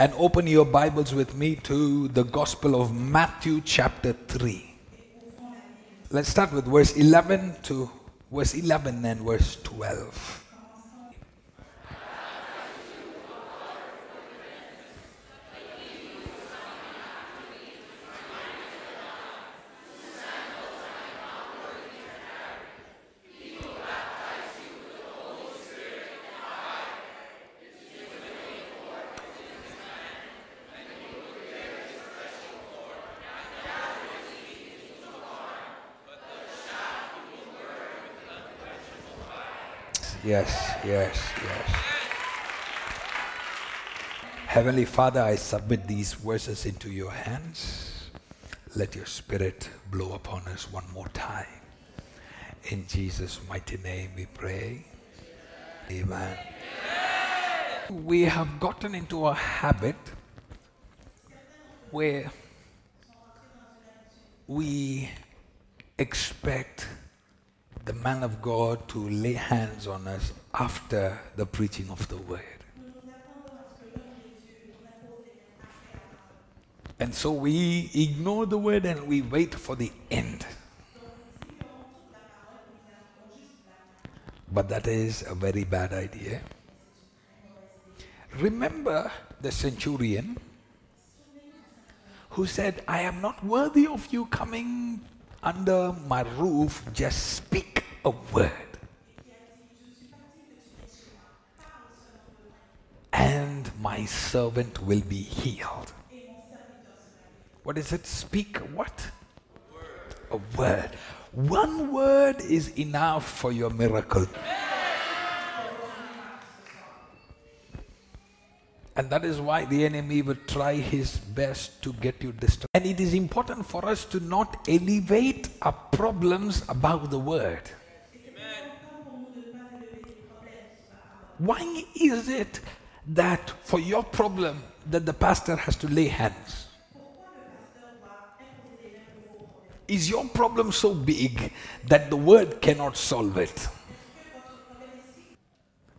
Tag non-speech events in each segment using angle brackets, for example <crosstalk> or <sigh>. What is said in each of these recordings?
and open your Bibles with me to the Gospel of Matthew, chapter 3. Let's start with verse 11 to verse 11 and verse 12. Yes, yes, yes. Heavenly Father, I submit these verses into your hands. Let your spirit blow upon us one more time. In Jesus' mighty name we pray. Amen. We have gotten into a habit where we expect the man of God to lay hands on us after the preaching of the word. And so we ignore the word and we wait for the end. But that is a very bad idea. Remember the centurion who said, I am not worthy of you coming under my roof, just speak a word. And my servant will be healed. What is it? Speak what? A word. One word is enough for your miracle. And that is why the enemy will try his best to get you distracted. And it is important for us to not elevate our problems above the word. Why is it that for your problem that the pastor has to lay hands? Is your problem so big that the word cannot solve it?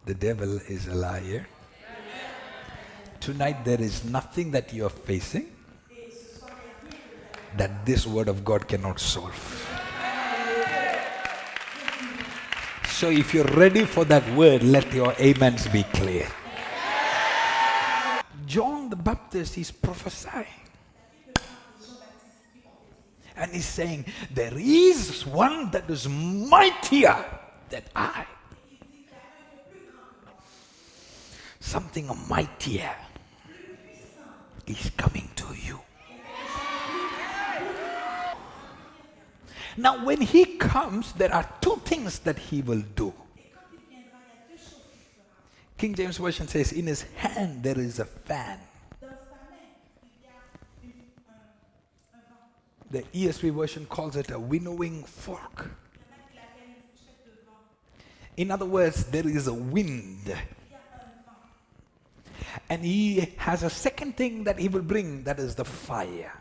The devil is a liar. Tonight, there is nothing that you are facing that this word of God cannot solve. So, if you're ready for that word, let your amens be clear. John the Baptist is prophesying. And he's saying, There is one that is mightier than I. Something mightier is coming to you. Now, when he comes, there are two things that he will do. King James Version says, In his hand there is a fan. The ESV version calls it a winnowing fork. In other words, there is a wind and he has a second thing that he will bring that is the fire.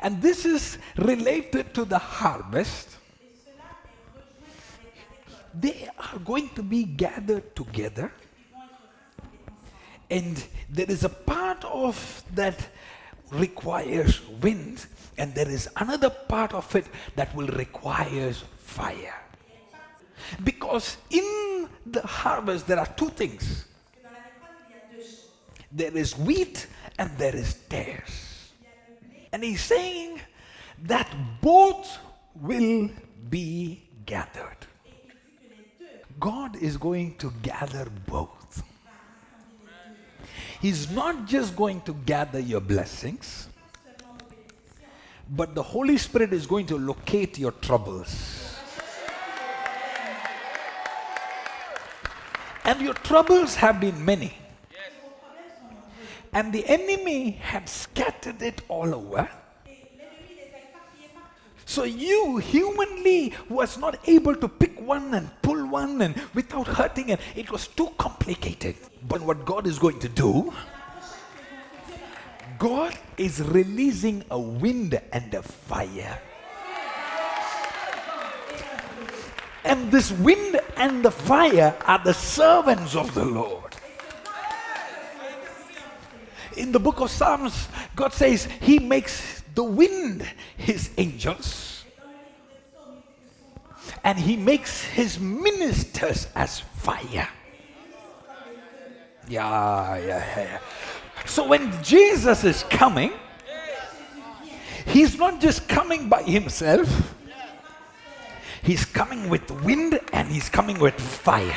And this is related to the harvest. They are going to be gathered together. And there is a part of that requires wind, and there is another part of it that will requires fire. Because in the harvest, there are two things there is wheat and there is tares. And he's saying that both will be gathered. God is going to gather both. He's not just going to gather your blessings, but the Holy Spirit is going to locate your troubles. And your troubles have been many. And the enemy had scattered it all over. So you humanly was not able to pick one and pull one and without hurting it. It was too complicated. But what God is going to do, God is releasing a wind and a fire. And this wind and the fire are the servants of the Lord. In the book of Psalms, God says He makes the wind His angels and He makes His ministers as fire. Yeah, yeah, yeah. So when Jesus is coming, He's not just coming by Himself, He's coming with wind and He's coming with fire.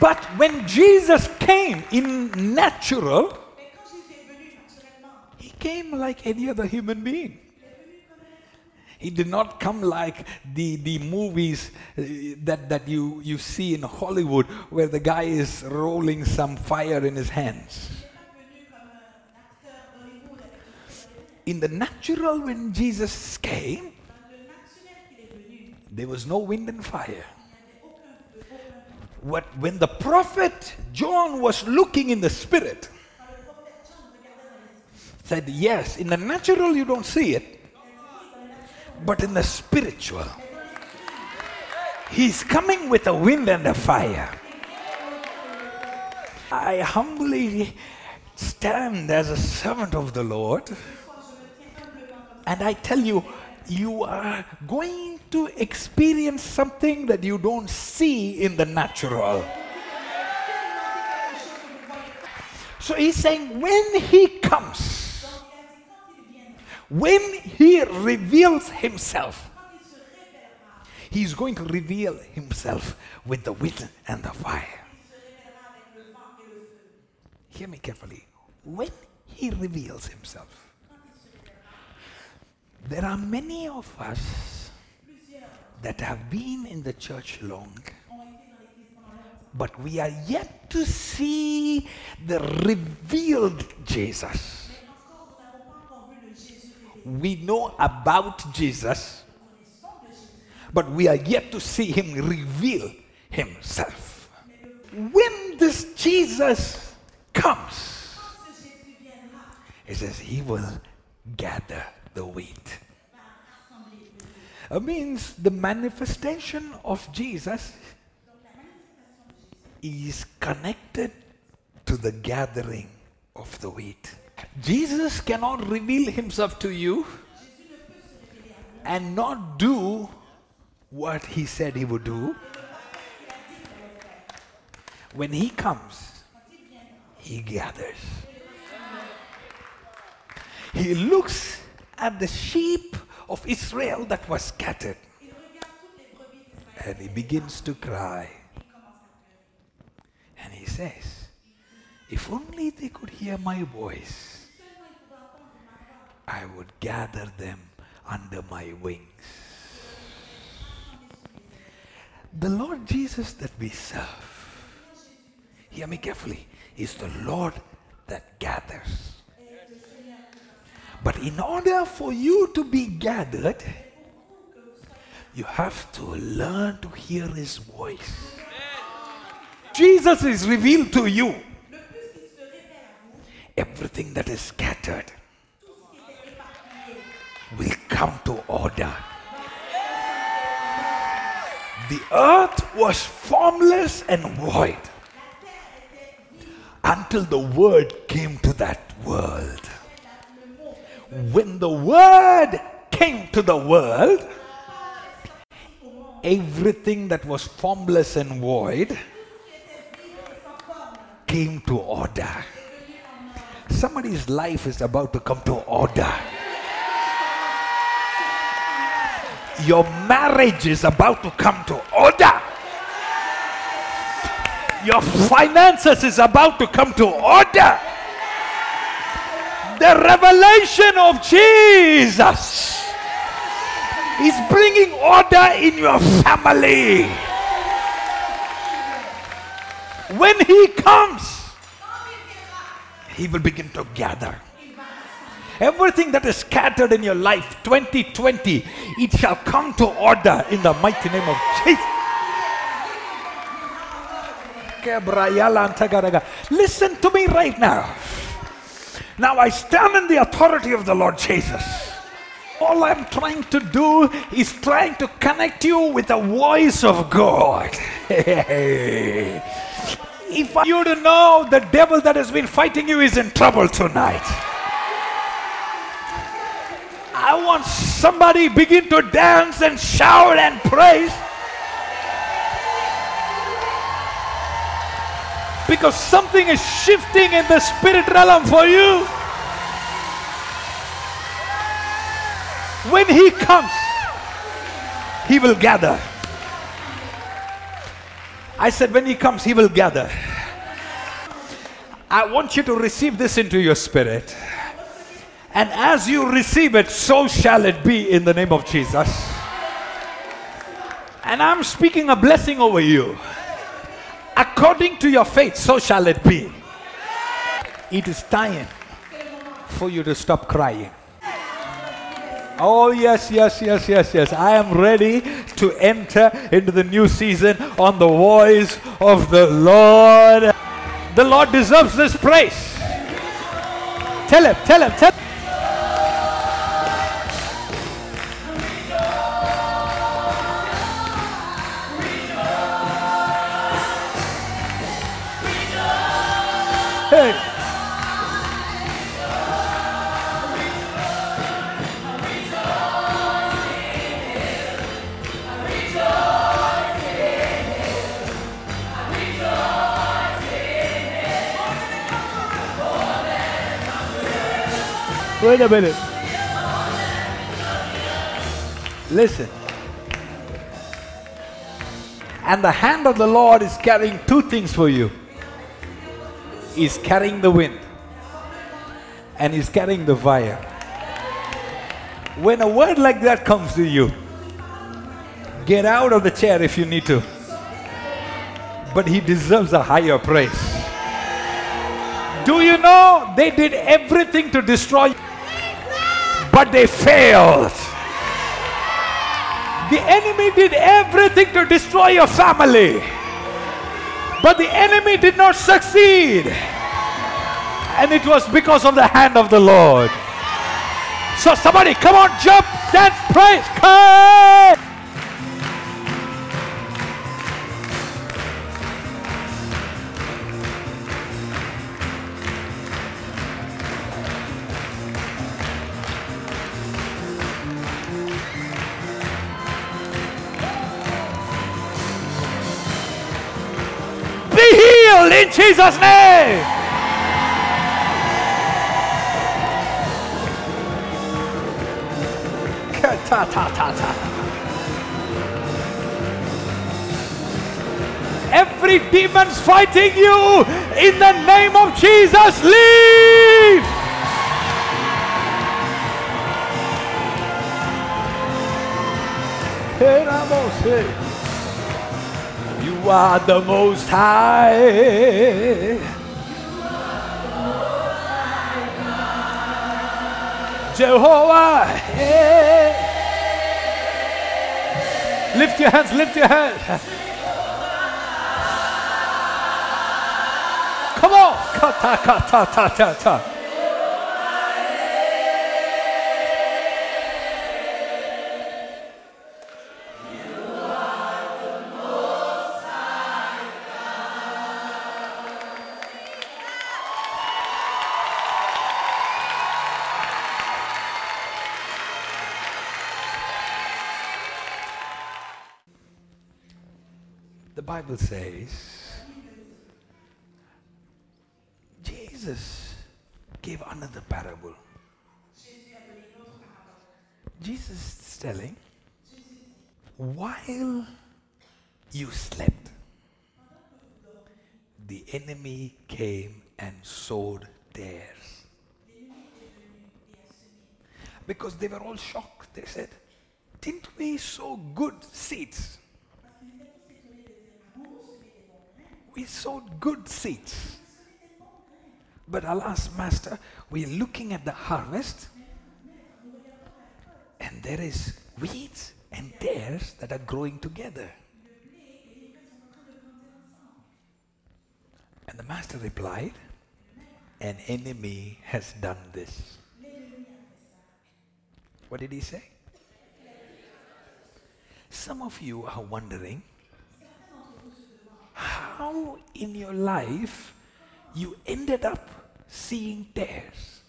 But when Jesus came in natural, he came like any other human being. He did not come like the, the movies uh, that, that you, you see in Hollywood where the guy is rolling some fire in his hands. In the natural, when Jesus came, there was no wind and fire. What, when the prophet John was looking in the spirit, said, Yes, in the natural you don't see it, but in the spiritual, he's coming with a wind and a fire. I humbly stand as a servant of the Lord, and I tell you, you are going to experience something that you don't see in the natural. So he's saying, when he comes, when he reveals himself, he's going to reveal himself with the wind and the fire. Hear me carefully. When he reveals himself, there are many of us that have been in the church long, but we are yet to see the revealed Jesus. We know about Jesus, but we are yet to see him reveal himself. When this Jesus comes, he says he will gather the wheat. It means the manifestation of Jesus is connected to the gathering of the wheat. Jesus cannot reveal himself to you and not do what he said he would do. When he comes, he gathers. He looks at the sheep of Israel that was scattered. And he begins to cry. And he says, If only they could hear my voice, I would gather them under my wings. The Lord Jesus that we serve, hear me carefully, is the Lord that gathers. But in order for you to be gathered, you have to learn to hear his voice. Jesus is revealed to you. Everything that is scattered will come to order. The earth was formless and void until the word came to that world. When the word came to the world, everything that was formless and void came to order. Somebody's life is about to come to order. Your marriage is about to come to order. Your finances is about to come to order. The revelation of Jesus is bringing order in your family. When He comes, He will begin to gather. Everything that is scattered in your life, 2020, it shall come to order in the mighty name of Jesus. Listen to me right now. Now I stand in the authority of the Lord Jesus. All I'm trying to do is trying to connect you with the voice of God. <laughs> If you to know the devil that has been fighting you is in trouble tonight. I want somebody begin to dance and shout and praise. Because something is shifting in the spirit realm for you. When he comes, he will gather. I said, when he comes, he will gather. I want you to receive this into your spirit. And as you receive it, so shall it be in the name of Jesus. And I'm speaking a blessing over you. According to your faith, so shall it be. It is time for you to stop crying. Oh, yes, yes, yes, yes, yes. I am ready to enter into the new season on the voice of the Lord. The Lord deserves this praise. Tell him, tell him, tell him. Wait a minute. Listen. And the hand of the Lord is carrying two things for you. He's carrying the wind and he's carrying the fire. When a word like that comes to you, get out of the chair if you need to. But he deserves a higher praise. Do you know they did everything to destroy but they failed. The enemy did everything to destroy your family, but the enemy did not succeed. And it was because of the hand of the Lord. So, somebody, come on, jump, dance, praise, come! Healed in Jesus' name. Ta, ta, ta, ta. Every demon's fighting you in the name of Jesus. Leave. You are the most high. Jehovah. eh. Lift your hands, lift your hands. Come on. Kata, kata, ta, ta, ta. Bible says Jesus gave another parable. Jesus is telling, while you slept, the enemy came and sowed tares. Because they were all shocked. They said, Didn't we sow good seeds? We sowed good seeds. But alas, Master, we're looking at the harvest, and there is weeds and tares that are growing together. And the master replied, An enemy has done this. What did he say? Some of you are wondering, how in your life you ended up seeing tares.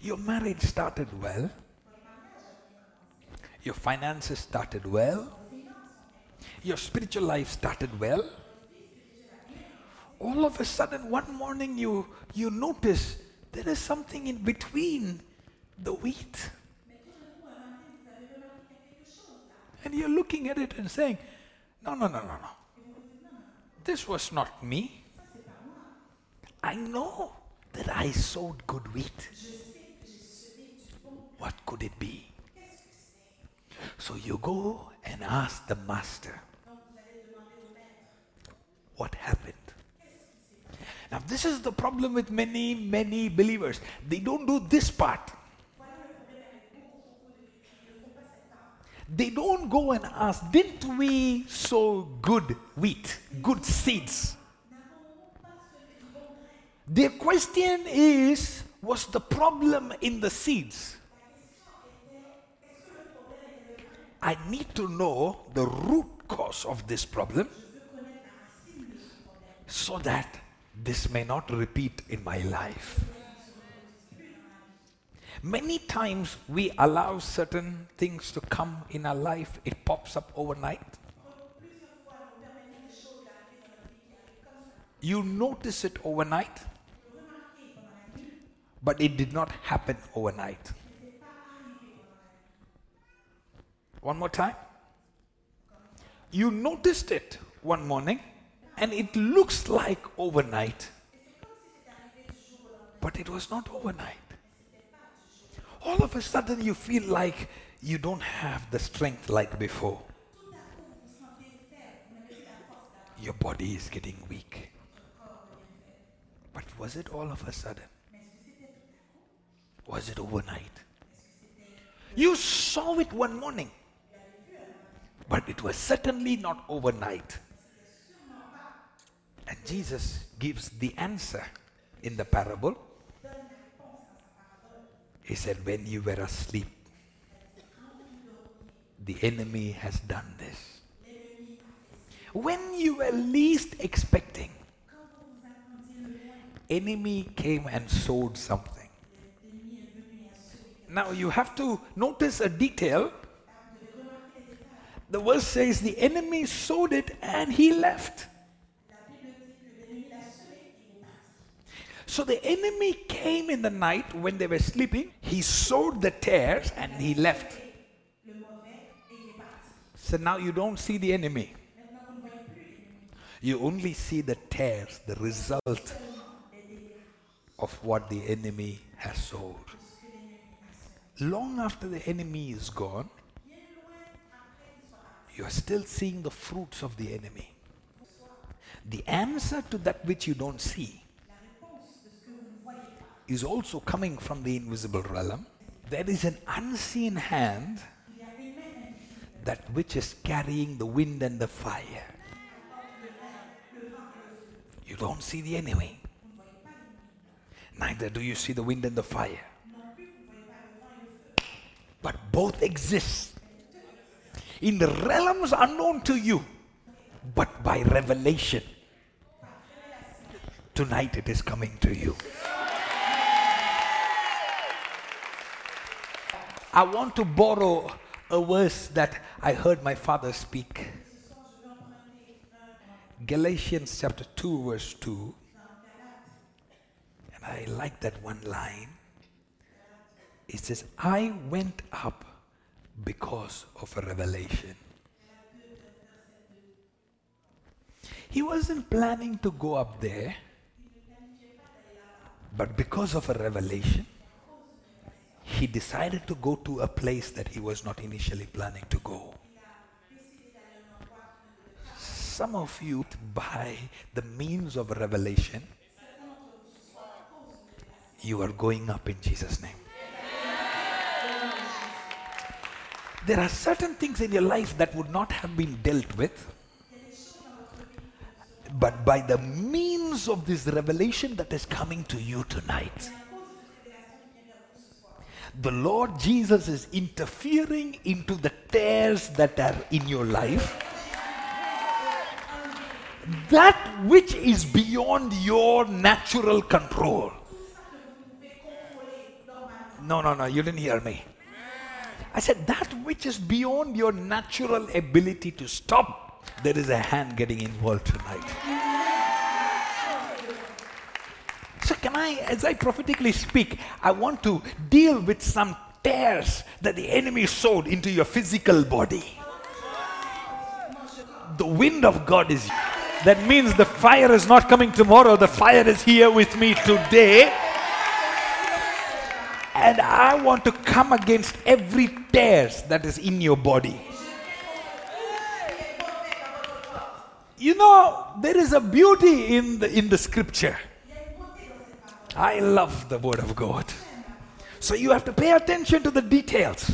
Your marriage started well. Your finances started well. Your spiritual life started well. All of a sudden, one morning you, you notice there is something in between the wheat. And you're looking at it and saying, No, no, no, no, no. This was not me. I know that I sowed good wheat. What could it be? So you go and ask the master, What happened? Now, this is the problem with many, many believers. They don't do this part. They don't go and ask, Didn't we sow good wheat, good seeds? Their question is, Was the problem in the seeds? I need to know the root cause of this problem so that this may not repeat in my life. Many times we allow certain things to come in our life, it pops up overnight. You notice it overnight, but it did not happen overnight. One more time. You noticed it one morning, and it looks like overnight, but it was not overnight. All of a sudden, you feel like you don't have the strength like before. Your body is getting weak. But was it all of a sudden? Was it overnight? You saw it one morning, but it was certainly not overnight. And Jesus gives the answer in the parable. He said, When you were asleep, the enemy has done this. When you were least expecting, enemy came and sowed something. Now you have to notice a detail. The verse says the enemy sowed it and he left. So the enemy came in the night when they were sleeping. He sowed the tares and he left. So now you don't see the enemy. You only see the tares, the result of what the enemy has sowed. Long after the enemy is gone, you are still seeing the fruits of the enemy. The answer to that which you don't see is also coming from the invisible realm. There is an unseen hand that which is carrying the wind and the fire. You don't see the enemy. Neither do you see the wind and the fire. But both exist in the realms unknown to you, but by revelation. Tonight it is coming to you. I want to borrow a verse that I heard my father speak. Galatians chapter 2, verse 2. And I like that one line. It says, I went up because of a revelation. He wasn't planning to go up there, but because of a revelation, he decided to go to a place that he was not initially planning to go. Some of you, by the means of revelation, you are going up in Jesus' name. There are certain things in your life that would not have been dealt with, but by the means of this revelation that is coming to you tonight, the Lord Jesus is interfering into the tares that are in your life that which is beyond your natural control. No, no, no, you didn't hear me. I said, that which is beyond your natural ability to stop, there is a hand getting involved tonight. Can I, as I prophetically speak, I want to deal with some tares that the enemy sowed into your physical body. The wind of God is. That means the fire is not coming tomorrow, the fire is here with me today. And I want to come against every tares that is in your body. You know, there is a beauty in the, in the scripture. I love the word of God. So you have to pay attention to the details.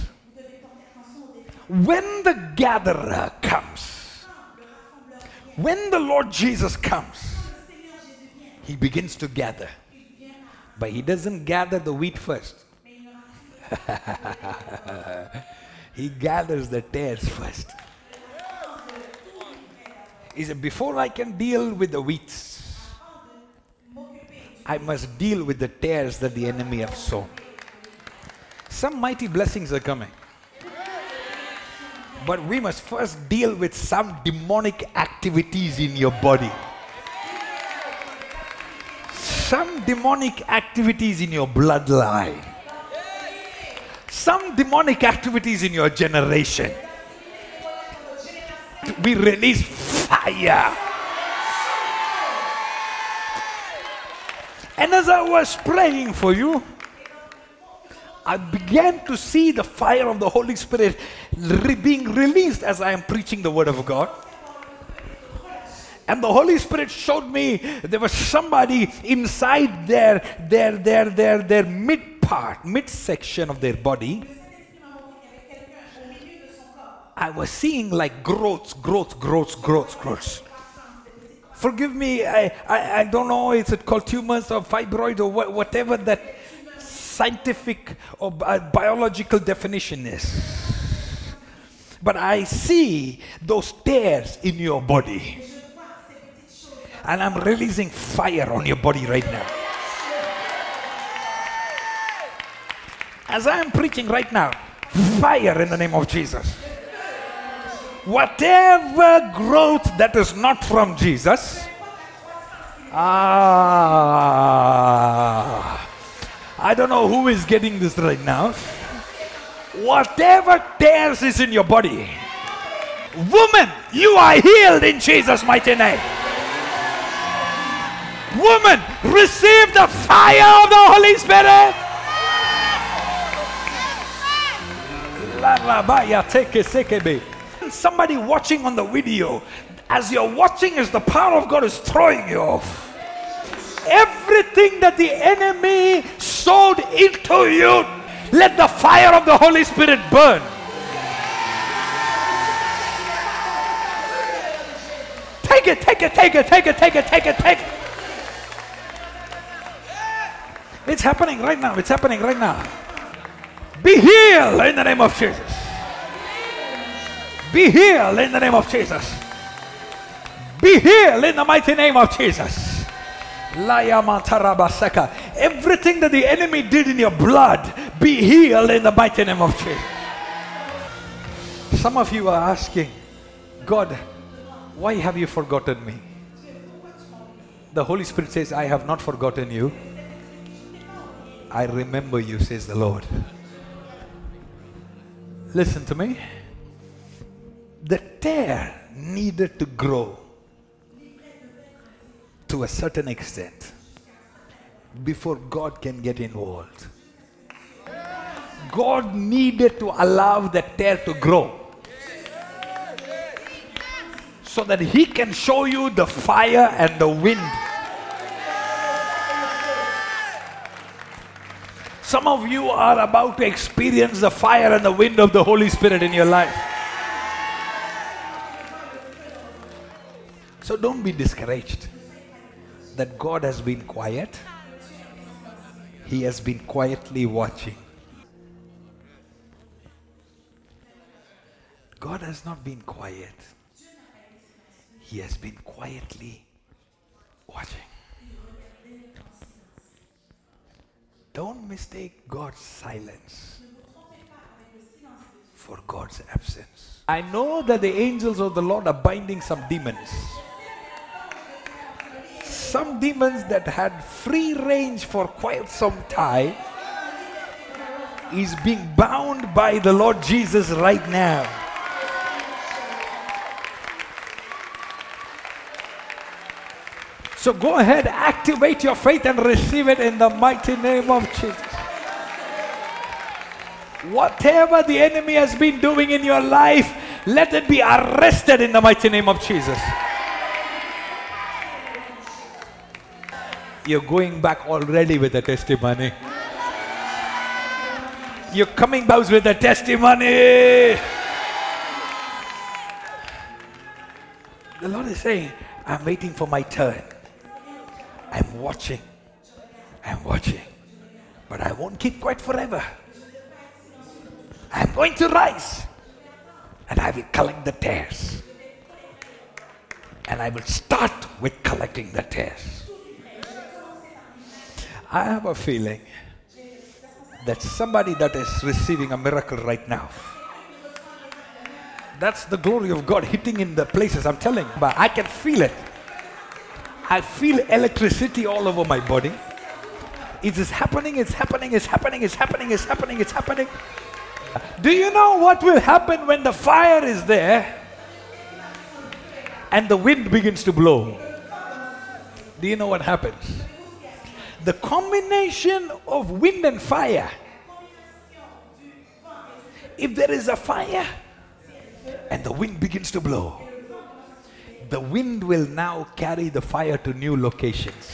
When the gatherer comes, when the Lord Jesus comes, he begins to gather. But he doesn't gather the wheat first. <laughs> he gathers the tares first. He said, Before I can deal with the wheats, I must deal with the tares that the enemy have sown. Some mighty blessings are coming. But we must first deal with some demonic activities in your body. Some demonic activities in your bloodline. Some demonic activities in your generation. We release fire. And as I was praying for you, I began to see the fire of the Holy Spirit re- being released as I am preaching the Word of God. And the Holy Spirit showed me there was somebody inside their their their their their mid part, mid section of their body. I was seeing like growth, growth, growth, growth, growth. Forgive me, I, I, I don't know, is it called tumors or fibroid or wh- whatever that scientific or bi- biological definition is. But I see those tares in your body. And I'm releasing fire on your body right now. As I am preaching right now, fire in the name of Jesus. Whatever growth that is not from Jesus, ah, I don't know who is getting this right now. Whatever tares is in your body, woman, you are healed in Jesus' mighty name. Woman, receive the fire of the Holy Spirit. La rabaya teke sekebe. Somebody watching on the video, as you're watching, as the power of God is throwing you off. Everything that the enemy sowed into you, let the fire of the Holy Spirit burn. Take it, take it, take it, take it, take it, take it, take it. It's happening right now. It's happening right now. Be healed in the name of Jesus. Be healed in the name of Jesus. Be healed in the mighty name of Jesus. Everything that the enemy did in your blood, be healed in the mighty name of Jesus. Some of you are asking, God, why have you forgotten me? The Holy Spirit says, I have not forgotten you. I remember you, says the Lord. Listen to me. The tare needed to grow to a certain extent before God can get involved. God needed to allow the tare to grow so that He can show you the fire and the wind. Some of you are about to experience the fire and the wind of the Holy Spirit in your life. So don't be discouraged that God has been quiet. He has been quietly watching. God has not been quiet. He has been quietly watching. Don't mistake God's silence for God's absence. I know that the angels of the Lord are binding some demons. Some demons that had free range for quite some time is being bound by the Lord Jesus right now. So go ahead, activate your faith and receive it in the mighty name of Jesus. Whatever the enemy has been doing in your life, let it be arrested in the mighty name of Jesus. You're going back already with a testimony. You're coming back with a testimony. The Lord is saying, I'm waiting for my turn. I'm watching. I'm watching. But I won't keep quiet forever. I'm going to rise. And I will collect the tares. And I will start with collecting the tares. I have a feeling that somebody that is receiving a miracle right now. That's the glory of God hitting in the places I'm telling. But I can feel it. I feel electricity all over my body. It is happening, it's happening, it's happening, it's happening, it's happening, it's happening. Do you know what will happen when the fire is there and the wind begins to blow? Do you know what happens? The combination of wind and fire. If there is a fire and the wind begins to blow, the wind will now carry the fire to new locations.